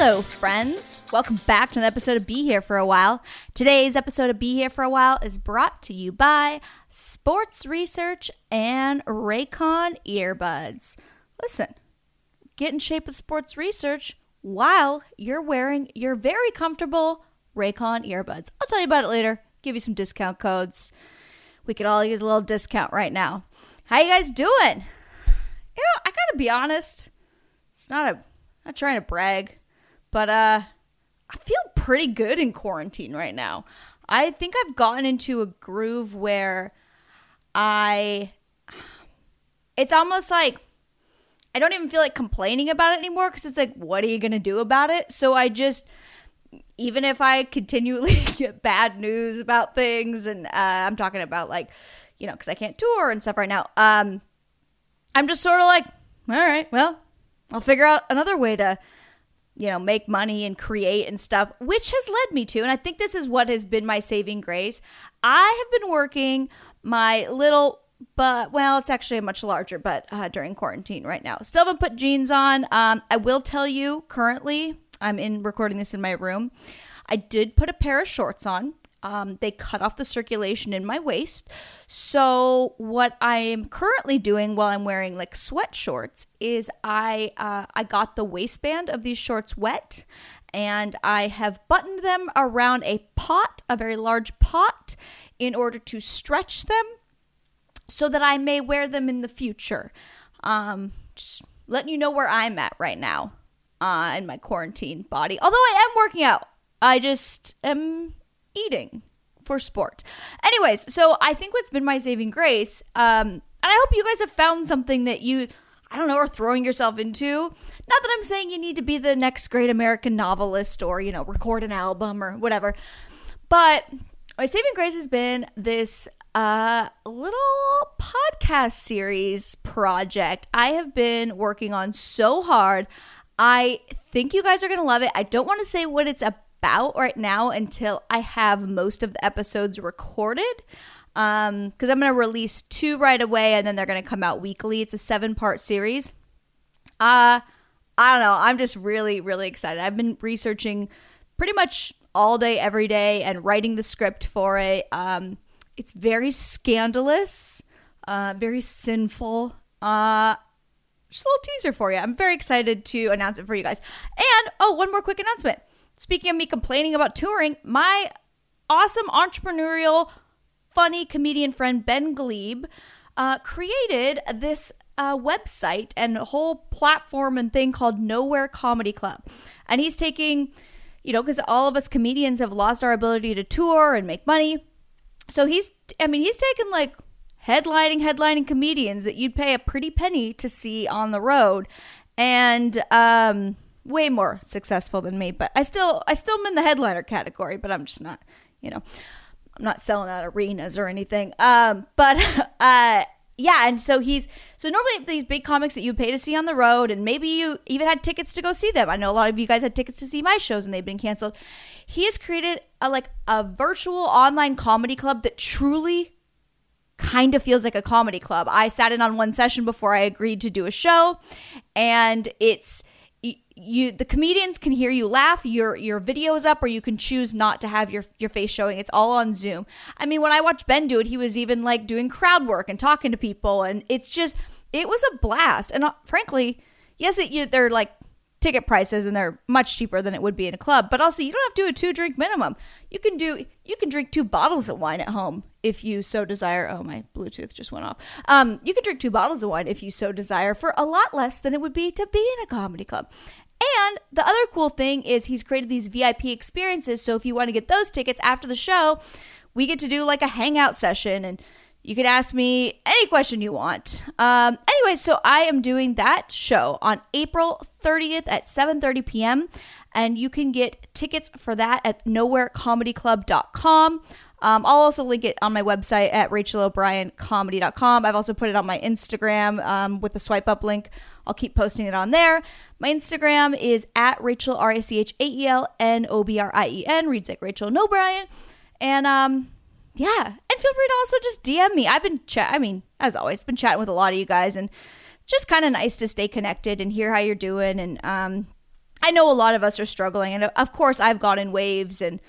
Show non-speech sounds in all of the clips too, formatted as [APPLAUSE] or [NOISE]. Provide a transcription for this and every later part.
Hello, friends. Welcome back to an episode of Be Here for a While. Today's episode of Be Here for a While is brought to you by Sports Research and Raycon Earbuds. Listen, get in shape with sports research while you're wearing your very comfortable Raycon earbuds. I'll tell you about it later. Give you some discount codes. We could all use a little discount right now. How you guys doing? You know, I gotta be honest. It's not a not trying to brag, but uh I feel pretty good in quarantine right now. I think I've gotten into a groove where I it's almost like I don't even feel like complaining about it anymore because it's like, what are you going to do about it? So I just, even if I continually [LAUGHS] get bad news about things, and uh, I'm talking about like, you know, because I can't tour and stuff right now, um, I'm just sort of like, all right, well, I'll figure out another way to, you know, make money and create and stuff, which has led me to, and I think this is what has been my saving grace. I have been working my little but well, it's actually a much larger. But uh, during quarantine right now, still haven't put jeans on. Um, I will tell you, currently, I'm in recording this in my room. I did put a pair of shorts on. Um, they cut off the circulation in my waist. So what I am currently doing while I'm wearing like sweat shorts is I uh, I got the waistband of these shorts wet, and I have buttoned them around a pot, a very large pot, in order to stretch them so that I may wear them in the future. Um, just letting you know where I'm at right now uh, in my quarantine body. Although I am working out, I just am eating for sport. Anyways, so I think what's been my saving grace, um, and I hope you guys have found something that you, I don't know, are throwing yourself into. Not that I'm saying you need to be the next great American novelist or, you know, record an album or whatever, but my saving grace has been this a little podcast series project I have been working on so hard. I think you guys are going to love it. I don't want to say what it's about right now until I have most of the episodes recorded. Um, because I'm going to release two right away and then they're going to come out weekly. It's a seven part series. Uh, I don't know. I'm just really, really excited. I've been researching pretty much all day, every day, and writing the script for it. Um, it's very scandalous, uh, very sinful. Uh, just a little teaser for you. I'm very excited to announce it for you guys. And oh, one more quick announcement. Speaking of me complaining about touring, my awesome entrepreneurial, funny comedian friend Ben Gleib uh, created this uh, website and whole platform and thing called Nowhere Comedy Club. And he's taking, you know, because all of us comedians have lost our ability to tour and make money. So he's, I mean, he's taken like headlining, headlining comedians that you'd pay a pretty penny to see on the road, and um, way more successful than me. But I still, I still am in the headliner category, but I'm just not, you know, I'm not selling out arenas or anything. Um, but [LAUGHS] uh, yeah, and so he's so normally these big comics that you pay to see on the road, and maybe you even had tickets to go see them. I know a lot of you guys had tickets to see my shows, and they've been canceled. He has created a like a virtual online comedy club that truly kind of feels like a comedy club. I sat in on one session before I agreed to do a show, and it's you the comedians can hear you laugh your your video is up or you can choose not to have your your face showing. It's all on zoom. I mean when i watched ben do it he was even like doing crowd work and talking to people and it's just it was a blast. And uh, frankly yes it you, they're like ticket prices and they're much cheaper than it would be in a club but also you don't have to do a two drink minimum. You can do you can drink two bottles of wine at home if you so desire. Oh my bluetooth just went off. Um you can drink two bottles of wine if you so desire for a lot less than it would be to be in a comedy club and the other cool thing is he's created these VIP experiences. So if you want to get those tickets after the show, we get to do like a hangout session and you can ask me any question you want. Um, anyway, so I am doing that show on April 30th at 7:30 p.m. and you can get tickets for that at nowherecomedyclub.com. Um, I'll also link it on my website at rachaelobriencomedy.com. I've also put it on my Instagram um, with the swipe up link. I'll keep posting it on there. My Instagram is at Rachael R A C H A E L N O B R I E N. Reads like Rachel No Brian. And um, yeah, and feel free to also just DM me. I've been chat. I mean, as always, been chatting with a lot of you guys, and just kind of nice to stay connected and hear how you're doing. And um, I know a lot of us are struggling, and of course, I've gone in waves and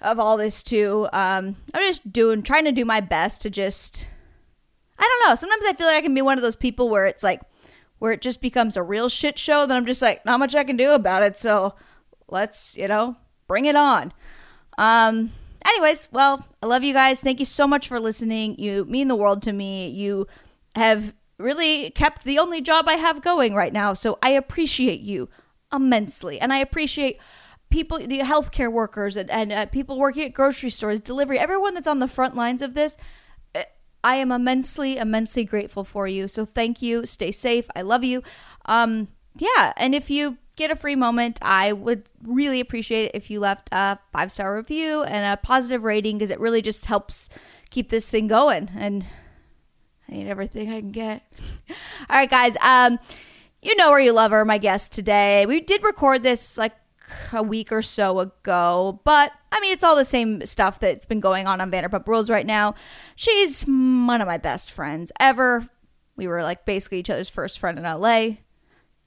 of all this too. Um, I'm just doing, trying to do my best to just, I don't know. Sometimes I feel like I can be one of those people where it's like, where it just becomes a real shit show. Then I'm just like, not much I can do about it. So let's, you know, bring it on. Um, anyways, well, I love you guys. Thank you so much for listening. You mean the world to me. You have really kept the only job I have going right now. So I appreciate you immensely. And I appreciate people, the healthcare workers and, and uh, people working at grocery stores, delivery, everyone that's on the front lines of this. Uh, I am immensely, immensely grateful for you. So thank you. Stay safe. I love you. Um, yeah. And if you get a free moment, I would really appreciate it if you left a five star review and a positive rating because it really just helps keep this thing going. And I need everything I can get. [LAUGHS] All right, guys. Um, you know where you love her, my guest today. We did record this like a week or so ago, but I mean, it's all the same stuff that's been going on on Vanderpump Rules right now. She's one of my best friends ever. We were like basically each other's first friend in LA.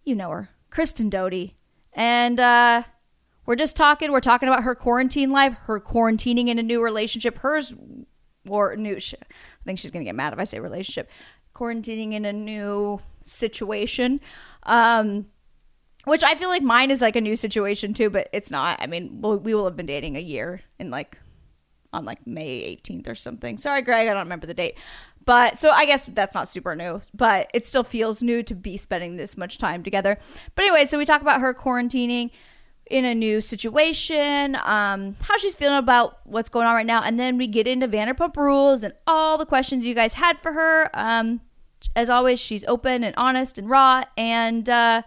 You know her, Kristen Doute. And uh, we're just talking. We're talking about her quarantine life, her quarantining in a new relationship, hers or new. I think she's gonna get mad if I say relationship. Quarantining in a new situation. Um, which I feel like mine is like a new situation too, but it's not. I mean, we'll, we will have been dating a year in like on like May 18th or something. Sorry, Greg, I don't remember the date. But so I guess that's not super new, but it still feels new to be spending this much time together. But anyway, so we talk about her quarantining in a new situation, um, how she's feeling about what's going on right now, and then we get into Vanderpump Rules and all the questions you guys had for her. Um, as always, she's open and honest and raw. And uh,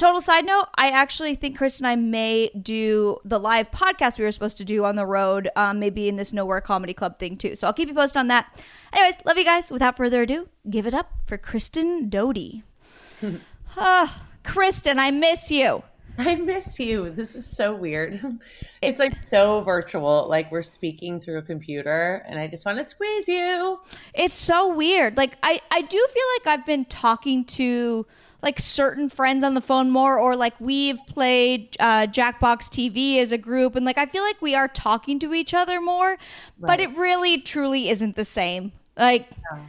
total side note, I actually think Chris and I may do the live podcast we were supposed to do on the road, um, maybe in this Nowhere Comedy Club thing too. So I'll keep you posted on that. Anyways, love you guys. Without further ado, give it up for Kristen Doute. [LAUGHS] uh, Kristen, I miss you. I miss you. This is so weird. It's like so virtual. Like we're speaking through a computer and I just want to squeeze you. It's so weird. Like I I do feel like I've been talking to like certain friends on the phone more or like we've played uh, jackbox tv as a group and like i feel like we are talking to each other more right. but it really truly isn't the same like yeah.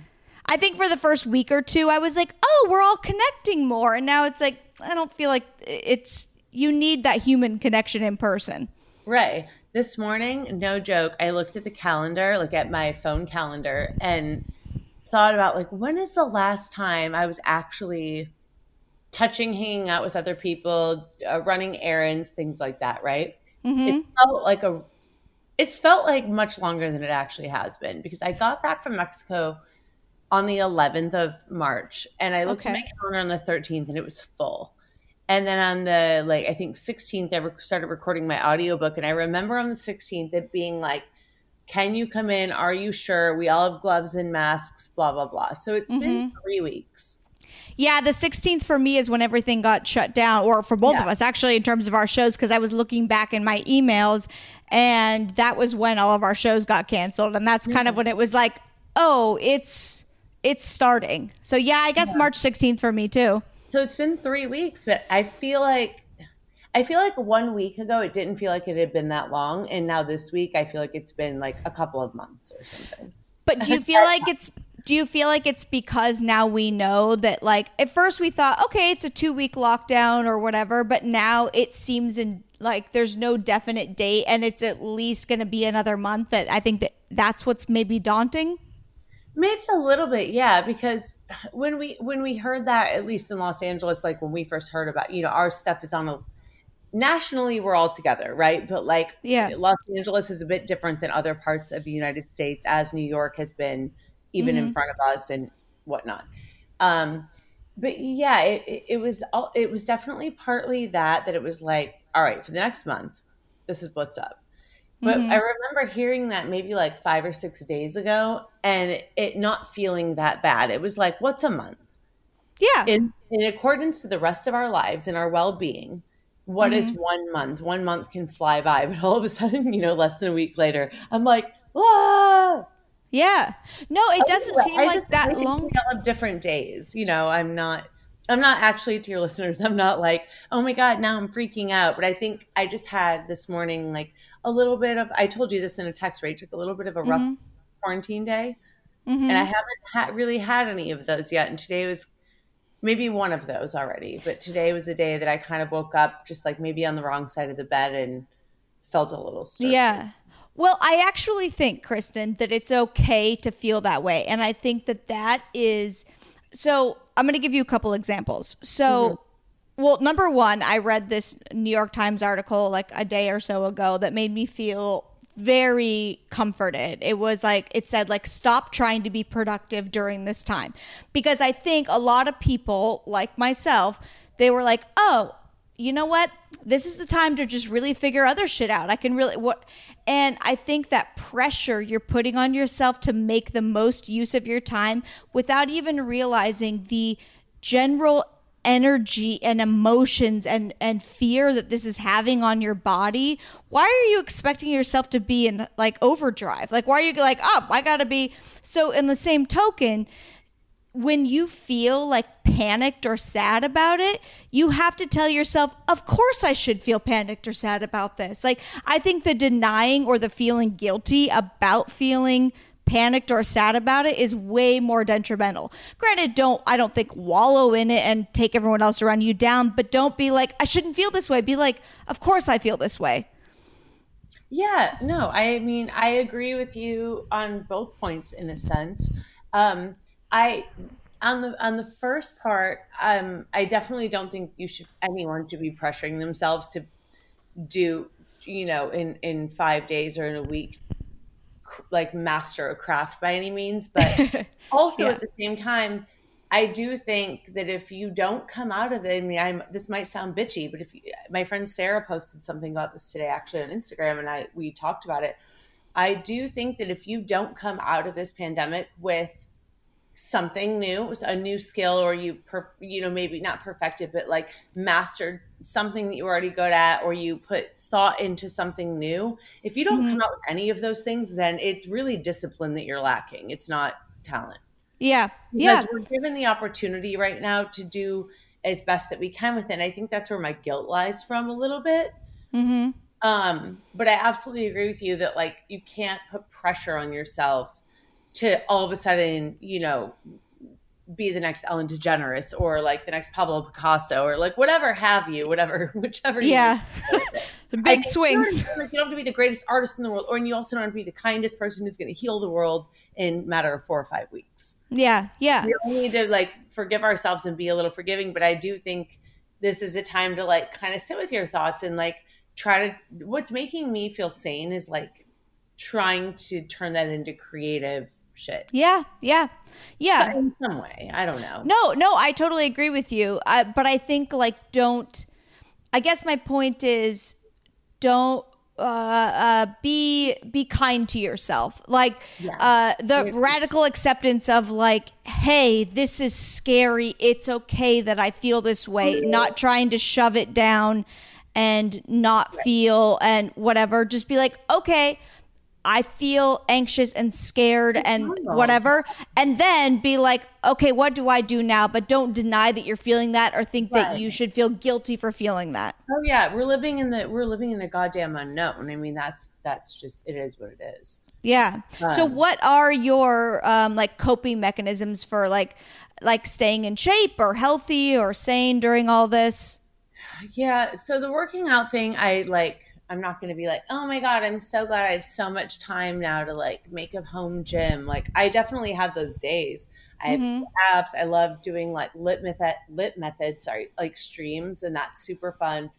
i think for the first week or two i was like oh we're all connecting more and now it's like i don't feel like it's you need that human connection in person. Right. This morning, no joke, I looked at the calendar, like at my phone calendar, and thought about like when is the last time I was actually touching, hanging out with other people, uh, running errands, things like that. Right. Mm-hmm. It felt like a. It's felt like much longer than it actually has been because I got back from Mexico on the 11th of March and I looked okay. at my calendar on the 13th and it was full. And then on the like I think 16th, I started recording my audiobook, and I remember on the 16th it being like, "Can you come in? Are you sure? We all have gloves and masks." Blah blah blah. So it's mm-hmm. been three weeks. Yeah, the 16th for me is when everything got shut down, or for both yeah. of us, actually, in terms of our shows, because I was looking back in my emails, and that was when all of our shows got canceled, and that's kind of when it was like, oh, it's it's starting. So yeah, I guess yeah. March 16th for me too. So it's been three weeks, but I feel like I feel like one week ago it didn't feel like it had been that long, and now this week I feel like it's been like a couple of months or something. But do you [LAUGHS] feel like it's do you feel like it's because now we know that like at first we thought okay it's a two week lockdown or whatever, but now it seems in like there's no definite date and it's at least going to be another month. That I think that that's what's maybe daunting. Maybe a little bit, yeah, because when we when we heard that at least in Los Angeles like when we first heard about, you know, our stuff is on a nationally we're all together, right? But like yeah. Los Angeles is a bit different than other parts of the United States as New York has been even mm-hmm. in front of us and whatnot. Um but yeah, it, it, it was all, it was definitely partly that that it was like, all right, for the next month, this is what's up but mm-hmm. I remember hearing that maybe like five or six days ago and it not feeling that bad. It was like, what's a month? Yeah. In, in accordance to the rest of our lives and our well being, what mm-hmm. is one month? One month can fly by, [LAUGHS] but all of a sudden, you know, less than a week later, I'm like, ah. Yeah. No, it doesn't seem like that long. Of different days, you know. I'm not. I'm not actually to your listeners. I'm not like, oh my god, now I'm freaking out. But I think I just had this morning like a little bit of. I told you this in a text. Right, took a little bit of a rough Mm-hmm. quarantine day, and I haven't ha- really had any of those yet. And today was maybe one of those already. But today was a day that I kind of woke up just like maybe on the wrong side of the bed and felt a little stir. Yeah. Well, I actually think, Kristen, that it's okay to feel that way. And I think that that is so. I'm going to give you a couple examples. So, mm-hmm. well, number one, I read this New York Times article like a day or so ago that made me feel very comforted. It was like, it said, like, stop trying to be productive during this time. Because I think a lot of people, like myself, they were like, oh, you know what? This is the time to just really figure other shit out. I can really what and I think that pressure you're putting on yourself to make the most use of your time without even realizing the general energy and emotions and and fear that this is having on your body why are you expecting yourself to be in like overdrive like why are you like oh i gotta be so in the same token when you feel like panicked or sad about it, you have to tell yourself, of course I should feel panicked or sad about this. Like, I think the denying or the feeling guilty about feeling panicked or sad about it is way more detrimental. Granted, don't, I don't think wallow in it and take everyone else around you down, but don't be like, I shouldn't feel this way. Be like, of course I feel this way. Yeah, no, I mean, I agree with you on both points in a sense. Um, I on the on the first part, um, I definitely don't think you should anyone should be pressuring themselves to do, you know, in in five days or in a week, like master a craft by any means. But [LAUGHS] also Yeah. at the same time, I do think that if you don't come out of it, I mean, I'm this might sound bitchy, but if you, my friend Sarah posted something about this today, actually on Instagram, and I we talked about it. I do think that if you don't come out of this pandemic with something new, a new skill, or you, per, you know, maybe not perfected, but like mastered something that you were already good at, or you put thought into something new. If you don't come out with any of those things, then it's really discipline that you're lacking. It's not talent Yeah. because Yeah. we're given the opportunity right now to do as best that we can with it. And I think that's where my guilt lies from a little bit. Mm-hmm. Um, but I absolutely agree with you that like you can't put pressure on yourself to all of a sudden, you know, be the next Ellen DeGeneres or like the next Pablo Picasso or like whatever have you, whatever, [LAUGHS] whichever. you Yeah. [LAUGHS] The big I- swings. You don't have to be the greatest artist in the world, or and you also don't have to be the kindest person who's going to heal the world in a matter of four or five weeks. Yeah. Yeah. We need to like forgive ourselves and be a little forgiving. But I do think this is a time to like kind of sit with your thoughts and like try to. What's making me feel sane is like trying to turn that into creative shit Yeah. Yeah. Yeah. in some way. I don't know. No, no, I totally agree with you. Uh, but I think like don't. I guess my point is don't uh, uh, be be kind to yourself. Like uh, the radical acceptance of like, hey, this is scary. It's okay that I feel this way. Not trying to shove it down and not feel and whatever. Just be like, okay. I feel anxious and scared and whatever. And then be like, okay, what do I do now? But don't deny that you're feeling that or think that you should feel guilty for feeling that. Oh yeah, we're living in the we're living in a goddamn unknown. I mean, that's that's just it is what it is. Yeah. so Um, what are your um like coping mechanisms for like like staying in shape or healthy or sane during all this? Yeah. So the working out thing, I like. I'm not going to be like, oh my god, I'm so glad I have so much time now to like make a home gym. Like, I definitely have those days. I have apps. I love doing like LIT Method, LIT Method. Sorry, like streams, and that's super fun.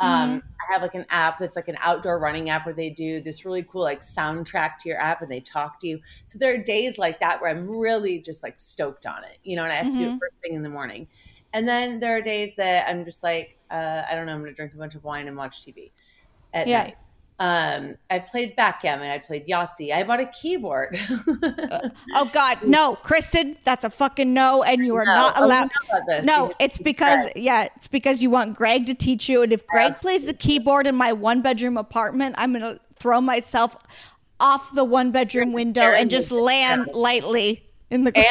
Um, I have like an app that's like an outdoor running app where they do this really cool like soundtrack to your app and they talk to you. So there are days like that where I'm really just like stoked on it, you know, and I have to do it first thing in the morning. And then there are days that I'm just like, uh, I don't know, I'm going to drink a bunch of wine and watch TV at Yeah. night. Um, I played backgammon. I played Yahtzee. I bought a keyboard. Oh God, [LAUGHS] no, Kristen, that's a fucking no, and you are No. not Oh, allowed. No, it's because Greg. yeah, it's because you want Greg to teach you, and if Greg plays the keyboard in my one bedroom apartment, I'm gonna throw myself off the one bedroom window and just land lightly in the ground.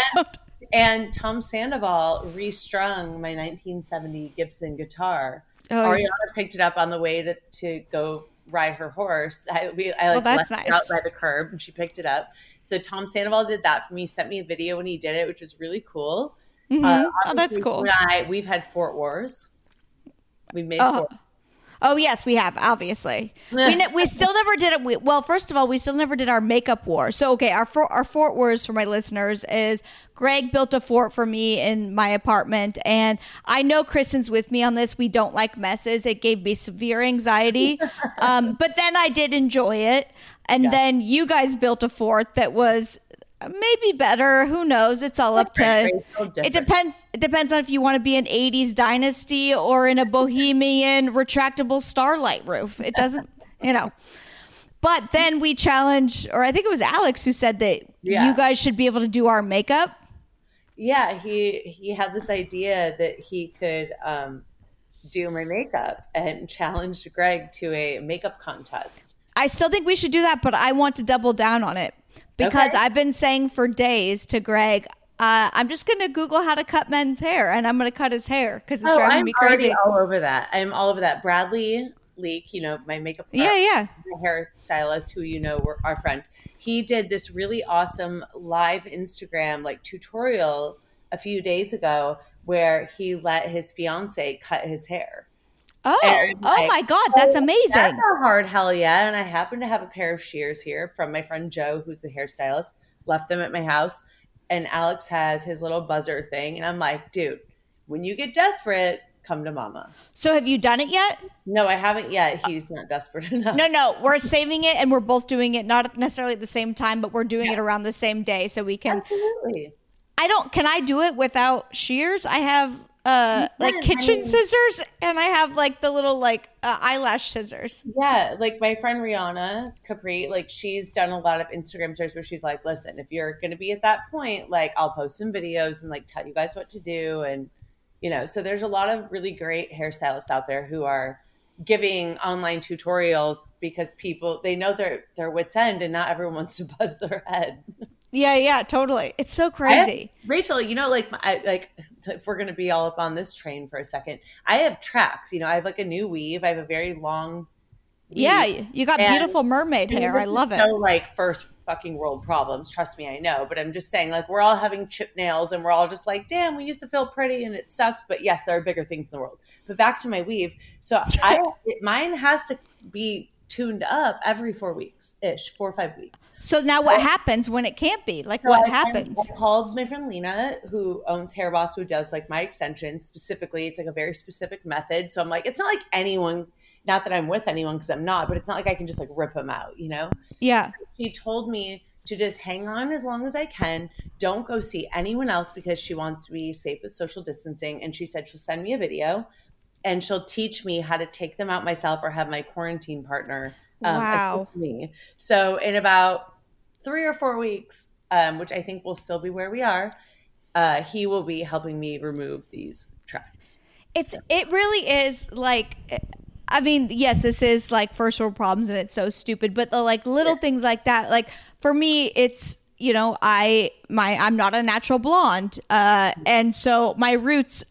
and And Tom Sandoval restrung my 1970 Gibson guitar. Oh, Ariana yeah. picked it up on the way to, to go ride her horse. I, we, I like that's left it out by the curb and she picked it up. So Tom Sandoval did that for me, He sent me a video when he did it, which was really cool. Mhm. Uh, oh, that's cool. I, we've had Fort Wars. We've made Oh. Fort Oh yes, we have obviously. we ne- we still never did it. We, well, first of all, we still never did our makeup war. So okay, our for, our fort wars for my listeners is Greg built a fort for me in my apartment, and I know Kristen's with me on this. We don't like messes. It gave me severe anxiety, [LAUGHS] um, but then I did enjoy it. And then you guys built a fort that was maybe better. Who knows? It's all up to. Different, right? So It depends. It depends on if you want to be an '80s dynasty or in a bohemian retractable starlight roof. It doesn't, you know. But then we challenge, or I think it was Alex who said that Yeah. you guys should be able to do our makeup. yeah he he had this idea that he could um, do my makeup and challenged greg to a makeup contest I still think we should do that, but I want to double down on it because Okay. I've been saying for days to Greg, uh, I'm just going to Google how to cut men's hair, and I'm going to cut his hair because it's oh driving i'm me crazy. already all over that i'm all over that Bradley Leake you know my makeup Yeah, yeah. my hairstylist who you know were our friend he did this really awesome live instagram like tutorial a few days ago where he let his fiance cut his hair Oh, And oh, oh my God, that's Oh, amazing. That's a hard hell yeah. And I happen to have a pair of shears here from my friend Joe, who's a hairstylist, left them at my house. And Alex has his little buzzer thing. And I'm like, dude, when you get desperate, come to mama. So have you done it yet? No, I haven't yet. He's not desperate [LAUGHS] enough. No, no, we're saving it and we're both doing it not necessarily at the same time, but we're doing it around the same day so we can Absolutely. I don't can I do it without shears? I have uh like I kitchen mean- scissors and I have like the little like uh, eyelash scissors. Yeah, like my friend Riawna Capri, like she's done a lot of Instagram stories where she's like, "Listen, if you're going to be at that point, like I'll post some videos and like tell you guys what to do." And you know, so there's a lot of really great hairstylists out there who are giving online tutorials because people they know their their wits end, and not everyone [LAUGHS] wants to buzz their head. Yeah, yeah, totally. It's so have- crazy. Rachael, you know, like I, like if we're going to be all up on this train for a second, I have tracks. You know, I have like a new weave. I have a very long. weave. yeah, you got And- beautiful mermaid hair. I love it. So like first fucking world problems. Trust me, I know. But I'm just saying, like we're all having chip nails, and we're all just like, damn, we used to feel pretty, and it sucks. But yes, there are bigger things in the world. But back to my weave. So I, mine has to be tuned up every four weeks ish, four or five weeks. So now what happens when it can't be? Like So what I- happens? I called my friend Lena, who owns Hair Boss, who does like my extensions specifically. It's like a very specific method. So I'm like, it's not like anyone. Not that I'm with anyone because I'm not, but it's not like I can just like rip them out, you know. Yeah. she told me to just hang on as long as I can. Don't go see anyone else because she wants to be safe with social distancing. And she said she'll send me a video and she'll teach me how to take them out myself or have my quarantine partner um, Wow. assist me. So in about three or four weeks, um, which I think will still be where we are, uh, he will be helping me remove these tracks. It's it really is like I mean, yes, this is like first world problems and it's so stupid, but the like little things like that, like for me it's you know, I my I'm not a natural blonde. Uh and so my roots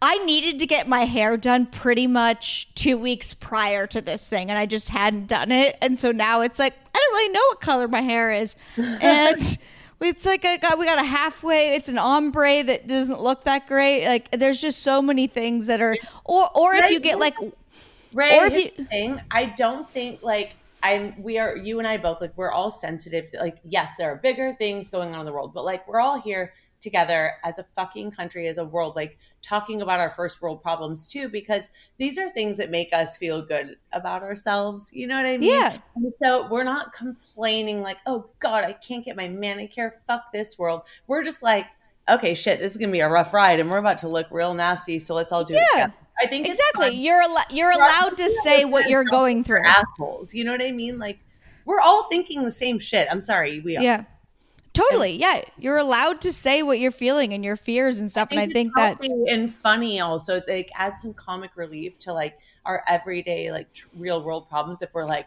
I needed to get my hair done pretty much 2 weeks prior to this thing and I just hadn't done it. And so now it's like I don't really know what color my hair is. [LAUGHS] And it's like I got we got a halfway. It's an ombre that doesn't look that great. Like there's just so many things that are, or or if you get like, Right. Or if you- thing, I don't think like I'm we are you and I both like we're all sensitive to, like yes, there are bigger things going on in the world, but like we're all here together as a fucking country, as a world, like talking about our first world problems too, because these are things that make us feel good about ourselves. You know what I mean? Yeah. And so we're not complaining like, oh God, I can't get my manicure. Fuck this world. We're just like, okay, shit, this is gonna be a rough ride and we're about to look real nasty. So let's all do it. Yeah. together. I think exactly, you're al- you're allowed to say what you're going through. assholes. You know what I mean? Like we're all thinking the same shit. I'm sorry, we are. Yeah, totally. Yeah, you're allowed to say what you're feeling and your fears and stuff. And I think that's and funny also. Like add some comic relief to like our everyday like tr- real world problems. If we're like,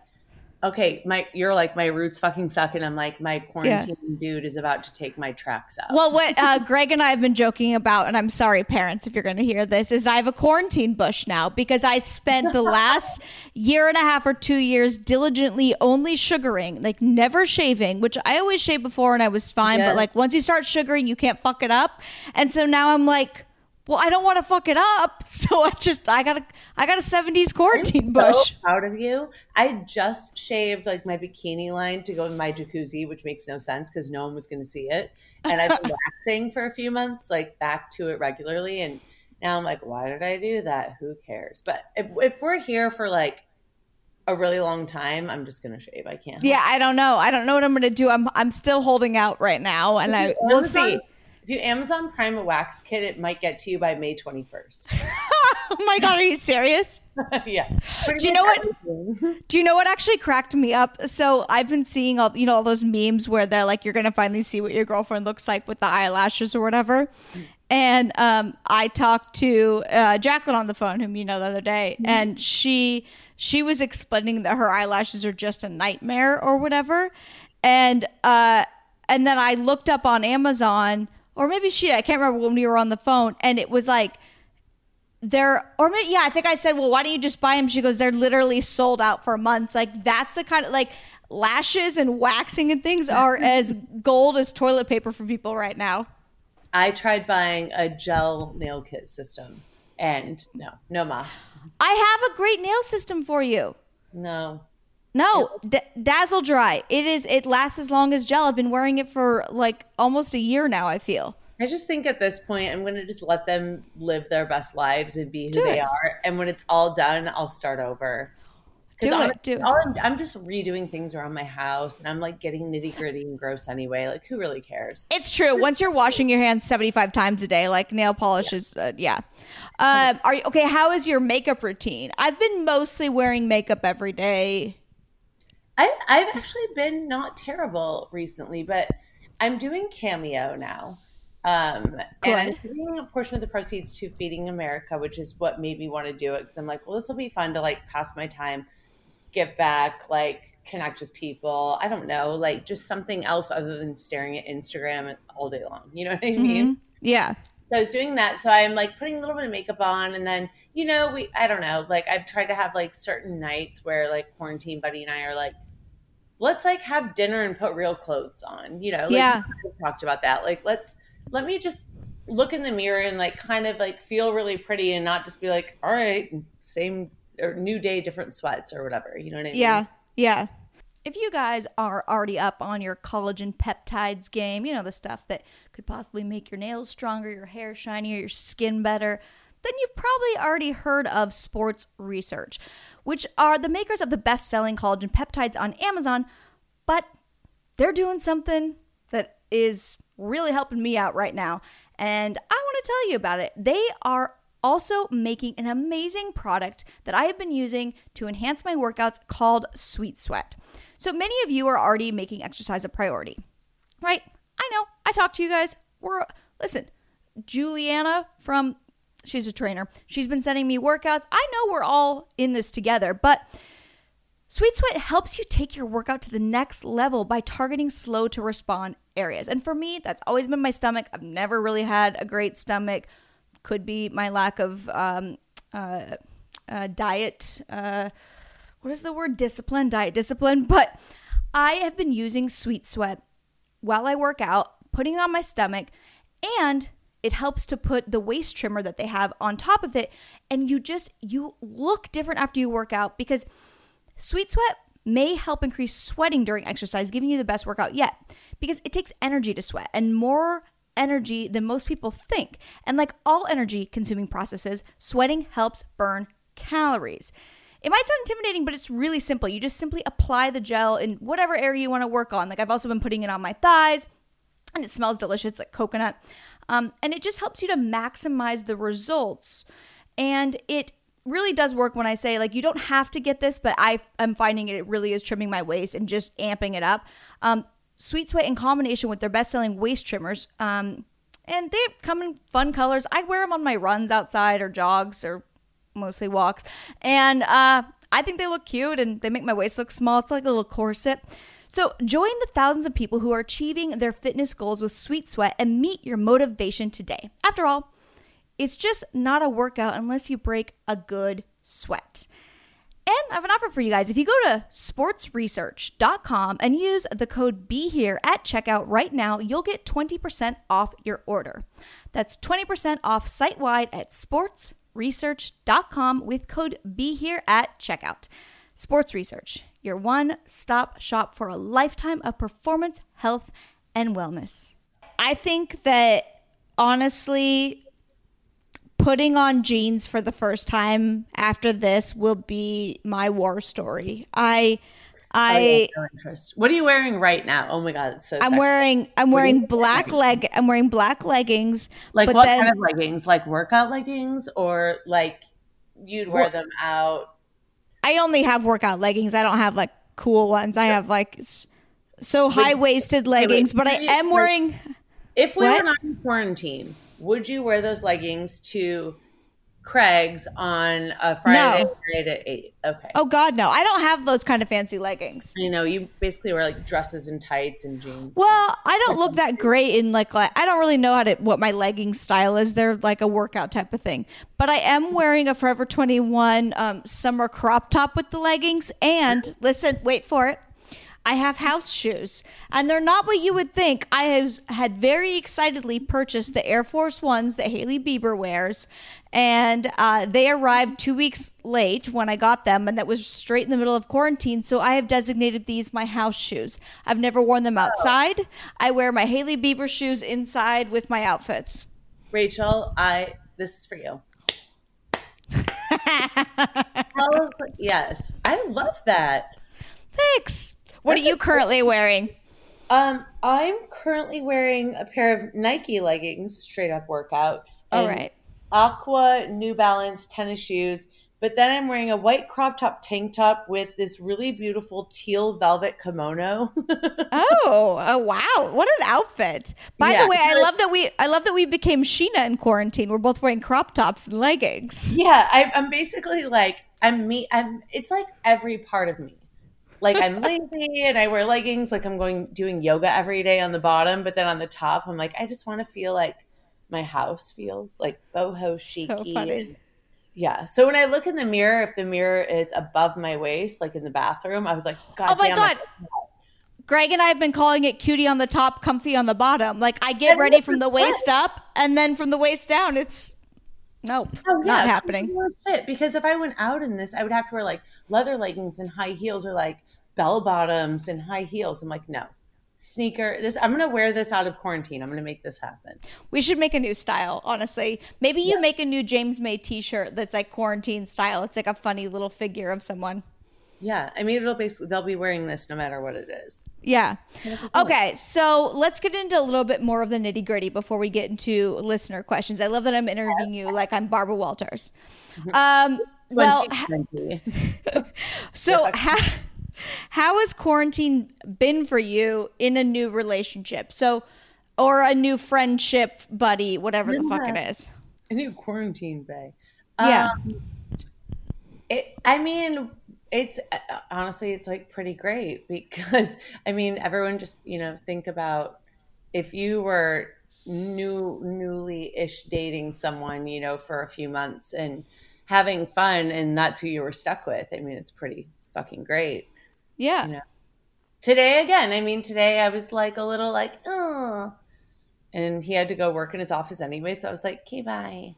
okay, my you're like my roots fucking suck, and I'm like my quarantine dude is about to take my tracks out. Well, what uh, [LAUGHS] Greg and I have been joking about, and I'm sorry, parents, if you're going to hear this, is I have a quarantine bush now because I spent the last [LAUGHS] year and a half or two years diligently only sugaring, like never shaving, which I always shaved before and I was fine, Yeah. but like once you start sugaring, you can't fuck it up, and so now I'm like. Well, I don't want to fuck it up, [LAUGHS] so I just I got a I got a '70s quarantine bush. so proud of you. I just shaved like my bikini line to go in my jacuzzi, which makes no sense because no one was going to see it. And I've been [LAUGHS] waxing for a few months, like back to it regularly. And now I'm like, why did I do that? Who cares? But if, if we're here for like a really long time, I'm just going to shave. I can't. Yeah, I don't know. I don't know what I'm going to do. I'm I'm still holding out right now, and I we'll see. If you Amazon Prime a wax kit, it might get to you by May 21st. [LAUGHS] Oh my god, are you serious? [LAUGHS] yeah. Do you know what- Do you know what actually cracked me up? So I've been seeing all you know all those memes where they're like, you're gonna finally see what your girlfriend looks like with the eyelashes or whatever. And um, I talked to uh, Jacqueline on the phone, whom you know the other day, and she she was explaining that her eyelashes are just a nightmare or whatever. And uh, and then I looked up on Amazon, or maybe she I can't remember when we were on the phone, and it was like they're or maybe, yeah i think i said well why don't you just buy them she goes they're literally sold out for months like that's the kind of like lashes and waxing and things are [LAUGHS] as gold as toilet paper for people right now I tried buying a gel nail kit system and no, no mas. i have a great nail system for you No. No D- dazzle dry it is it lasts as long as gel i've been wearing it for like almost a year now i feel I just think at this point, I'm going to just let them live their best lives and be who Do they it. are. And when it's all done, I'll start over. Do it, do it. I'm, I'm just redoing things around my house and I'm like getting nitty gritty and gross anyway. Like, who really cares? It's true. Once you're washing your hands 75 times a day, like nail polish is, uh, yeah. Um, are you okay? How is your makeup routine? I've been mostly wearing makeup every day. I, I've actually been not terrible recently, but I'm doing Cameo now. Um, and I'm giving a portion of the proceeds to Feeding America, which is what made me want to do it. Because I'm like, well, this will be fun to like pass my time, give back, like connect with people. I don't know, like just something else other than staring at Instagram all day long. You know what I mean? Mhm. Yeah. So I was doing that. So I'm like putting a little bit of makeup on, and then you know, we I don't know, like I've tried to have like certain nights where like quarantine buddy and I are like, let's like have dinner and put real clothes on. You know, like, Yeah. we talked about that. Like let's let me just look in the mirror and like kind of like feel really pretty and not just be like, all right, same or new day, different sweats or whatever. You know what I mean? Yeah. Yeah. If you guys are already up on your collagen peptides game, you know, the stuff that could possibly make your nails stronger, your hair shinier, your skin better, then you've probably already heard of Sports Research, which are the makers of the best selling collagen peptides on Amazon, but they're doing something that is really helping me out right now. And I want to tell you about it. They are also making an amazing product that I have been using to enhance my workouts called Sweet Sweat. So many of you are already making exercise a priority, right? I know. I talk to you guys. We're listen, Juliana from she's a trainer. She's been sending me workouts. I know we're all in this together, but Sweet Sweat helps you take your workout to the next level by targeting slow to respond areas. And for me, that's always been my stomach. I've never really had a great stomach. Could be my lack of um, uh, uh, diet. Uh, what is the word? Discipline, diet discipline. [LAUGHS] But I have been using Sweet Sweat while I work out, putting it on my stomach, and it helps to put the waist trimmer that they have on top of it. And you just, you look different after you work out because Sweet Sweat may help increase sweating during exercise, giving you the best workout yet because it takes energy to sweat and more energy than most people think. And like all energy consuming processes, sweating helps burn calories. It might sound intimidating, but it's really simple. You just simply apply the gel in whatever area you want to work on. Like I've also been putting it on my thighs, and it smells delicious like coconut. Um, and it just helps you to maximize the results. And it really does work when I say, like, you don't have to get this, but I am finding it, it really is trimming my waist and just amping it up. Um, Sweet Sweat in combination with their best selling waist trimmers. Um, and they come in fun colors. I wear them on my runs outside or jogs or mostly walks. And uh, I think they look cute and they make my waist look small. It's like a little corset. So join the thousands of people who are achieving their fitness goals with Sweet Sweat and meet your motivation today. After all, it's just not a workout unless you break a good sweat. And I have an offer for you guys. If you go to sportsresearch.com and use the code BEHERE at checkout right now, you'll get 20% off your order. That's 20% off site wide at sportsresearch.com with code BEHERE at checkout. Sports Research, your one stop shop for a lifetime of performance, health, and wellness. I think that honestly, putting on jeans for the first time after this will be my war story. I I oh, yeah, no. What are you wearing right now? Oh my god, it's so I'm sexy. wearing I'm wearing black leg I'm wearing black leggings. Like what then, kind of leggings? Like workout leggings or like you'd wear them out? I only have workout leggings. I don't have like cool ones. I have like so high waisted leggings, but I am wearing If we what? were not in quarantine, would you wear those leggings to Craig's on a Friday no. night at eight? Okay. Oh God, no! I don't have those kind of fancy leggings. You know, you basically wear like dresses and tights and jeans. Well, I don't look that great in like, like I don't really know how to what my legging style is. They're like a workout type of thing. But I am wearing a Forever Twenty One um, summer crop top with the leggings. And listen, wait for it. I have house shoes, and they're not what you would think. I have, had very excitedly purchased the Air Force Ones that Hailey Bieber wears, and uh, they arrived two weeks late when I got them, and that was straight in the middle of quarantine. So I have designated these my house shoes. I've never worn them outside. I wear my Hailey Bieber shoes inside with my outfits. Rachael, I this is for you. [LAUGHS] yes, I love that. Thanks. What are you currently wearing? Um, I'm currently wearing a pair of Nike leggings, straight up workout. All right. Aqua New Balance tennis shoes. But then I'm wearing a white crop top tank top with this really beautiful teal velvet kimono. [LAUGHS] oh, oh wow. What an outfit. By yeah, the way, I love that we I love that we became Sheena in quarantine. We're both wearing crop tops and leggings. Yeah, I, I'm basically like I'm me I'm it's like every part of me like I'm lazy and I wear leggings, like I'm going doing yoga every day on the bottom, but then on the top, I'm like, I just want to feel like my house feels like boho chic. So funny. Yeah. So when I look in the mirror, if the mirror is above my waist, like in the bathroom, I was like, God oh my damn, God. Greg and I have been calling it cutie on the top, comfy on the bottom. Like I get ready from the waist up and then from the waist down, it's Nope, oh, yeah, not happening. Shit, because if I went out in this, I would have to wear like leather leggings and high heels or like bell bottoms and high heels. I'm like, no, sneaker. This I'm gonna wear this out of quarantine. I'm gonna make this happen. We should make a new style, honestly. Maybe you yeah. make a new James Mae T-shirt that's like quarantine style. It's like a funny little figure of someone. Yeah, I mean, it'll basically they'll be wearing this no matter what it is. Yeah. Okay, so let's get into a little bit more of the nitty gritty before we get into listener questions. I love that I'm interviewing you like I'm Barbara Walters. Um, well, [LAUGHS] so how how has quarantine been for you in a new relationship? So, or a new friendship buddy, whatever the fuck it is. A new quarantine bay. Yeah. Um, it, I mean, it's uh, honestly, it's like pretty great [LAUGHS] because I mean, everyone just, you know, think about if you were new, newly ish dating someone, you know, for a few months and having fun and that's who you were stuck with. I mean, it's pretty fucking great. Yeah. You know? Today again, I mean, today I was like a little like, oh, and he had to go work in his office anyway. So I was like, okay, bye.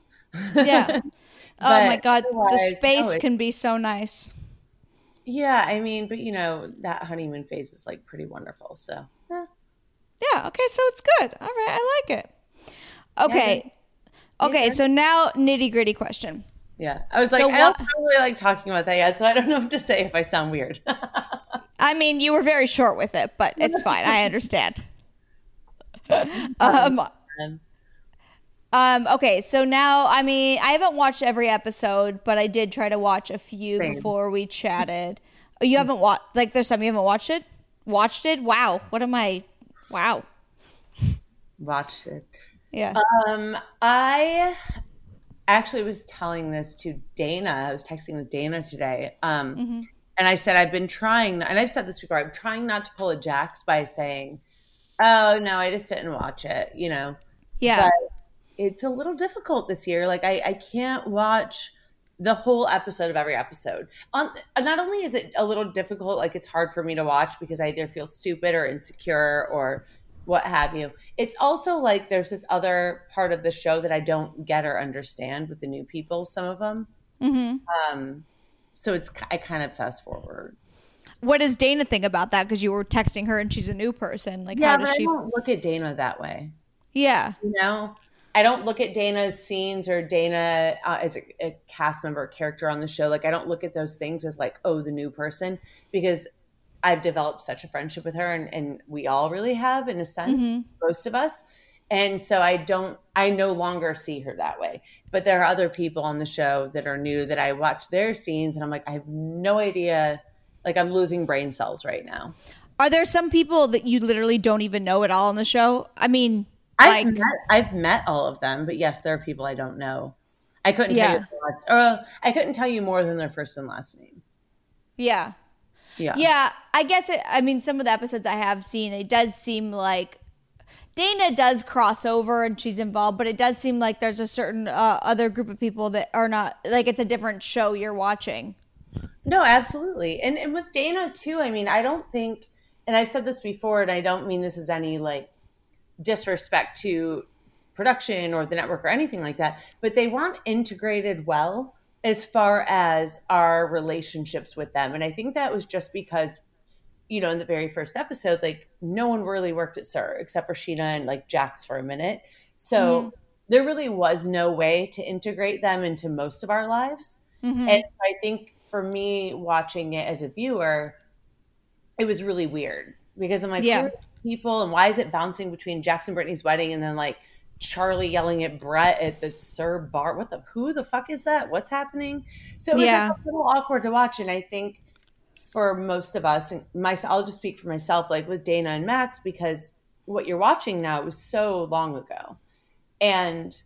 Yeah. [LAUGHS] oh my God. The space can be so nice. Yeah. I mean, but you know, that honeymoon phase is like pretty wonderful. So, yeah. Yeah. Okay. So it's good. All right. I like it. Okay. Yeah, okay. So now nitty gritty question. Yeah. I was like, so I don't really like talking about that yet, so I don't know what to say if I sound weird. [LAUGHS] I mean, you were very short with it, but it's fine. I understand. [LAUGHS] um, um, okay, so now, I mean, I haven't watched every episode, but I did try to watch a few Same. before we chatted. Oh, you haven't watched, like, there's some you haven't watched it? Watched it? Wow. What am I? Wow. Watched it. Yeah. Um, I actually was telling this to Dana. I was texting with Dana today. Um, mm-hmm. And I said, I've been trying, and I've said this before, I'm trying not to pull a Jax by saying, oh, no, I just didn't watch it, you know? Yeah. But it's a little difficult this year. Like, I, I can't watch the whole episode of every episode. On, not only is it a little difficult, like, it's hard for me to watch because I either feel stupid or insecure or what have you. It's also like there's this other part of the show that I don't get or understand with the new people, some of them. Mm-hmm. Um, so it's I kind of fast forward. What does Dayna think about that? Because you were texting her and she's a new person. Like, yeah, how does she? I don't look at Dayna that way. Yeah, you know, I don't look at Dayna's scenes or Dayna uh, as a, a cast member, character on the show. Like, I don't look at those things as like, oh, the new person, because I've developed such a friendship with her, and, and we all really have, in a sense, mm-hmm. most of us. And so I don't, I no longer see her that way. But there are other people on the show that are new that I watch their scenes, and I'm like, I have no idea. Like, I'm losing brain cells right now. Are there some people that you literally don't even know at all on the show? I mean, I've, like, met, I've met all of them, but yes, there are people I don't know. I couldn't yeah. tell you or I couldn't tell you more than their first and last name. Yeah. Yeah. Yeah. I guess it, I mean, some of the episodes I have seen, it does seem like Dayna does cross over and she's involved, but it does seem like there's a certain uh, other group of people that are not, like, it's a different show you're watching. No, absolutely. And, and with Dayna, too, I mean, I don't think, and I've said this before, and I don't mean this as any, like, disrespect to production or the network or anything like that, but they weren't integrated well as far as our relationships with them. And I think that was just because, you know, in the very first episode, like no one really worked at SUR except for Scheana and like Jax for a minute. So mm-hmm. there really was no way to integrate them into most of our lives. Mm-hmm. And I think for me watching it as a viewer, it was really weird because I'm like, yeah. people and why is it bouncing between Jackson Brittany's wedding and then like Charli yelling at Brett at the SUR bar. What the who the fuck is that? What's happening? So it was yeah. like a little awkward to watch. And I think for most of us, and myself, I'll just speak for myself, like with Dayna and Max, because what you're watching now was so long ago. And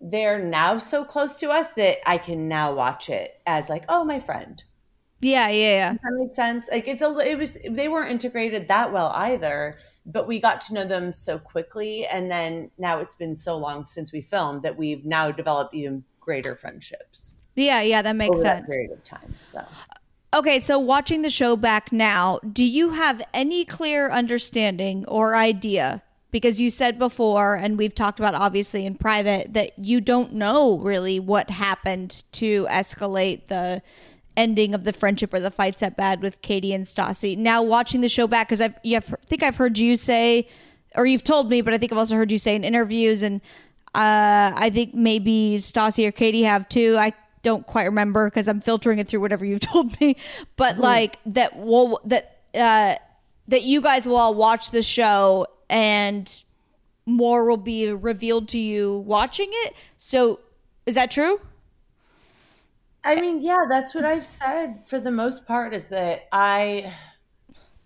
they're now so close to us that I can now watch it as like, oh, my friend. Yeah, yeah, yeah. Does that makes sense. Like it's a, it was they weren't integrated that well either but we got to know them so quickly and then now it's been so long since we filmed that we've now developed even greater friendships. Yeah yeah that makes sense that period of time so. Okay so watching the show back now do you have any clear understanding or idea because you said before and we've talked about obviously in private that you don't know really what happened to escalate the ending of the friendship or the fights that bad with Katie and Stassi. Now watching the show back, because I think I've heard you say, or you've told me, but I think I've also heard you say in interviews, and uh, I think maybe Stassi or Katie have too. I don't quite remember because I'm filtering it through whatever you've [LAUGHS] told me, but mm-hmm. like that, well, that uh, that you guys will all watch the show and more will be revealed to you watching it. So, is that true? I mean, yeah, that's what I've said for the most part is that I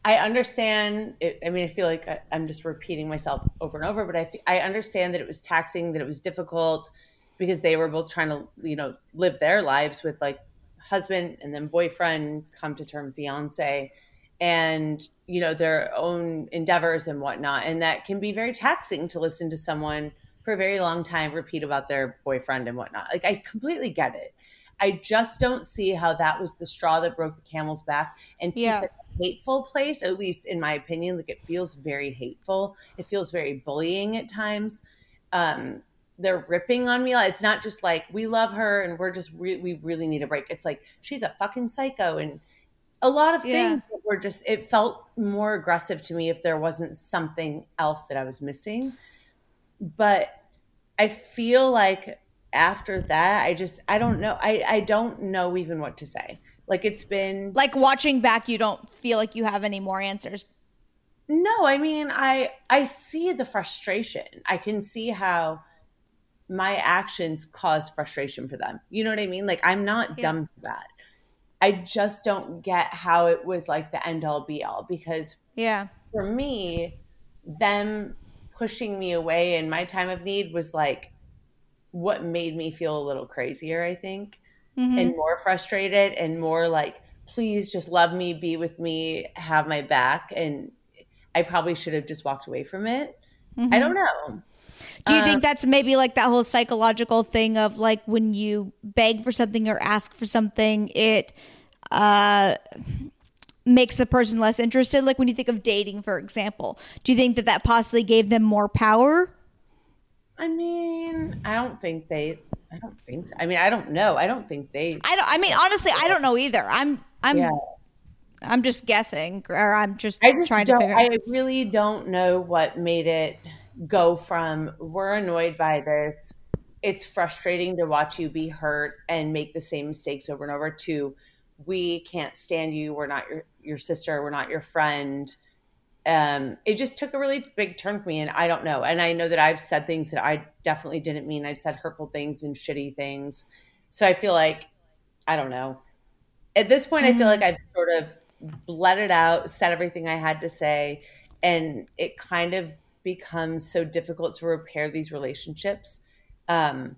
I understand it, I mean, I feel like I, am just repeating myself over and over, but I I understand that it was taxing, that it was difficult because they were both trying to, you know, live their lives with like husband and then boyfriend, come to term fiance and you know their own endeavors and whatnot. And that can be very taxing to listen to someone for a very long time repeat about their boyfriend and whatnot. Like i completely get it I just don't see how that was the straw that broke the camel's back. And to yeah. such a hateful place, at least in my opinion, like it feels very hateful. It feels very bullying at times. Um, they're ripping on me. It's not just like we love her and we're just re- we really need a break. It's like she's a fucking psycho and a lot of yeah. things were just it felt more aggressive to me if there wasn't something else that I was missing. But I feel like after that, I just I don't know. I I don't know even what to say. Like it's been like watching back, you don't feel like you have any more answers. No, I mean I I see the frustration. I can see how my actions caused frustration for them. You know what I mean? Like I'm not yeah. dumb for that. I just don't get how it was like the end all be all because yeah, for me, them pushing me away in my time of need was like what made me feel a little crazier, I think, mm-hmm. and more frustrated and more like, please just love me, be with me, have my back. And I probably should have just walked away from it. Mm-hmm. I don't know. Do you think um, that's maybe like that whole psychological thing of like when you beg for something or ask for something, it uh, makes the person less interested? Like when you think of dating, for example, do you think that that possibly gave them more power? I mean, I don't think they. I don't think. So. I mean, I don't know. I don't think they. I don't. I mean, honestly, I don't know either. I'm. I'm. Yeah. I'm just guessing, or I'm just, I just trying to figure. I really don't know what made it go from we're annoyed by this. It's frustrating to watch you be hurt and make the same mistakes over and over. To we can't stand you. We're not your your sister. We're not your friend um, it just took a really big turn for me. And I don't know. And I know that I've said things that I definitely didn't mean. I've said hurtful things and shitty things. So I feel like, I don't know. At this point, mm-hmm. I feel like mm-hmm. I've sort of let it out, said everything I had to say. And it kind of becomes so difficult to repair these relationships um,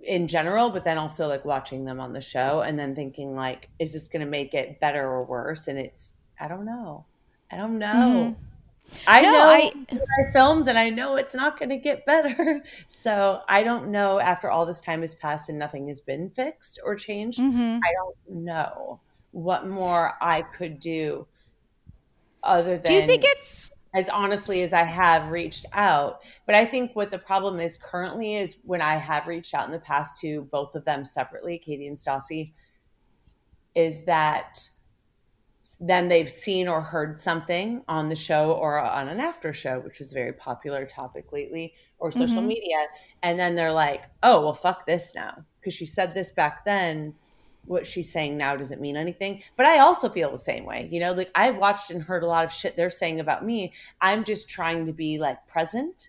in general, but then also like watching them on the show and then thinking, like, is this going to make it better or worse? And it's, I don't know. I don't know. Mm-hmm. I no, know I, I filmed and I know it's not going to get better. [LAUGHS] So I don't know after all this time has passed and nothing has been fixed or changed. Mm-hmm. I don't know what more I could do other than. Do you think it's. As honestly as I have reached out. But I think what the problem is currently is when I have reached out in the past to both of them separately, Katie and Stassi, is that then they've seen or heard something on the show or on an after show, which was a very popular topic lately, or social mm-hmm. media. And then they're like, oh, well, fuck this now. Because she said this back then. What she's saying now doesn't mean anything. But I also feel the same way. You know, like I've watched and heard a lot of shit they're saying about me. I'm just trying to be like present.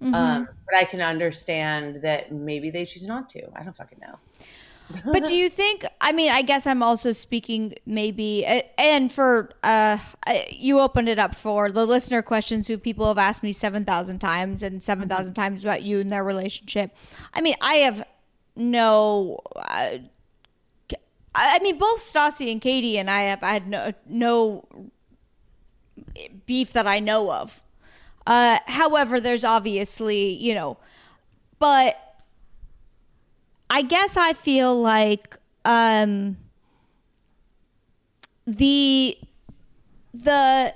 Mm-hmm. Um, but I can understand that maybe they choose not to. I don't fucking know but do you think i mean i guess i'm also speaking maybe and for uh you opened it up for the listener questions who people have asked me 7000 times and 7000 times about you and their relationship. I mean i have no uh, i mean both stassi and katie and i have had no no beef that i know of. Uh however there's obviously you know but I guess I feel like um, the the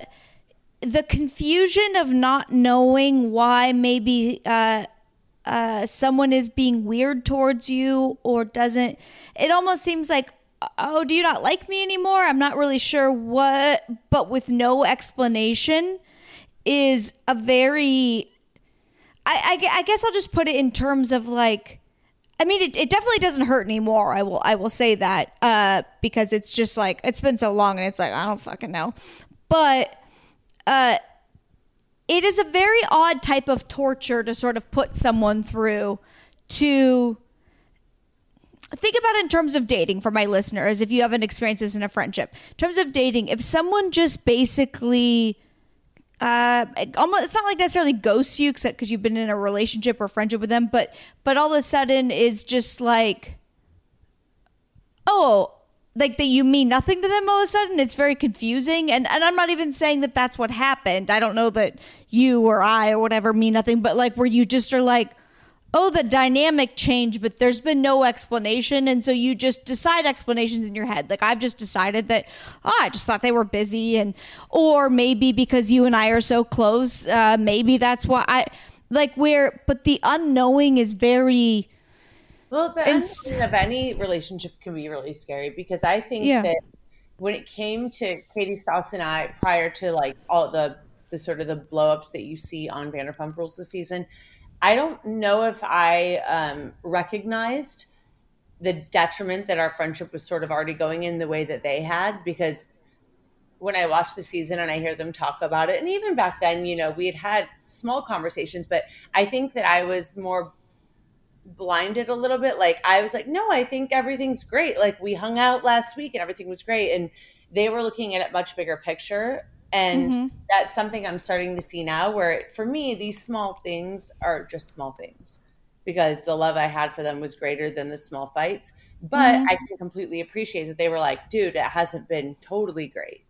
the confusion of not knowing why maybe uh, uh, someone is being weird towards you or doesn't. It almost seems like, oh, do you not like me anymore? I'm not really sure what, but with no explanation is a very. I, I, I guess I'll just put it in terms of like I mean, it, it definitely doesn't hurt anymore. I will I will say that uh, because it's just like it's been so long, and it's like I don't fucking know. But uh, it is a very odd type of torture to sort of put someone through. To think about in terms of dating for my listeners, if you haven't experienced this in a friendship. In terms of dating, if someone just basically uh, almost it's not like necessarily ghosts you except because you've been in a relationship or friendship with them, but but all of a sudden is just like, oh, like that you mean nothing to them all of a sudden. It's very confusing, and and I'm not even saying that that's what happened. I don't know that you or I or whatever mean nothing, but like where you just are like oh, the dynamic changed, but there's been no explanation. And so you just decide explanations in your head. Like I've just decided that, oh, I just thought they were busy. And, or maybe because you and I are so close, uh, maybe that's why I, like where, but the unknowing is very. Well, the inst- of any relationship can be really scary because I think yeah. that when it came to Katie Stassi and I, prior to like all the, the sort of the blowups that you see on Vanderpump Rules this season, I don't know if I um, recognized the detriment that our friendship was sort of already going in the way that they had because when I watch the season and I hear them talk about it, and even back then, you know, we had had small conversations, but I think that I was more blinded a little bit. Like I was like, no, I think everything's great. Like we hung out last week and everything was great, and they were looking at it much bigger picture. And mm-hmm. that's something I'm starting to see now where for me, these small things are just small things. because the love I had for them was greater than the small fights. But Mhm. I can completely appreciate that they were like, dude, it hasn't been totally great.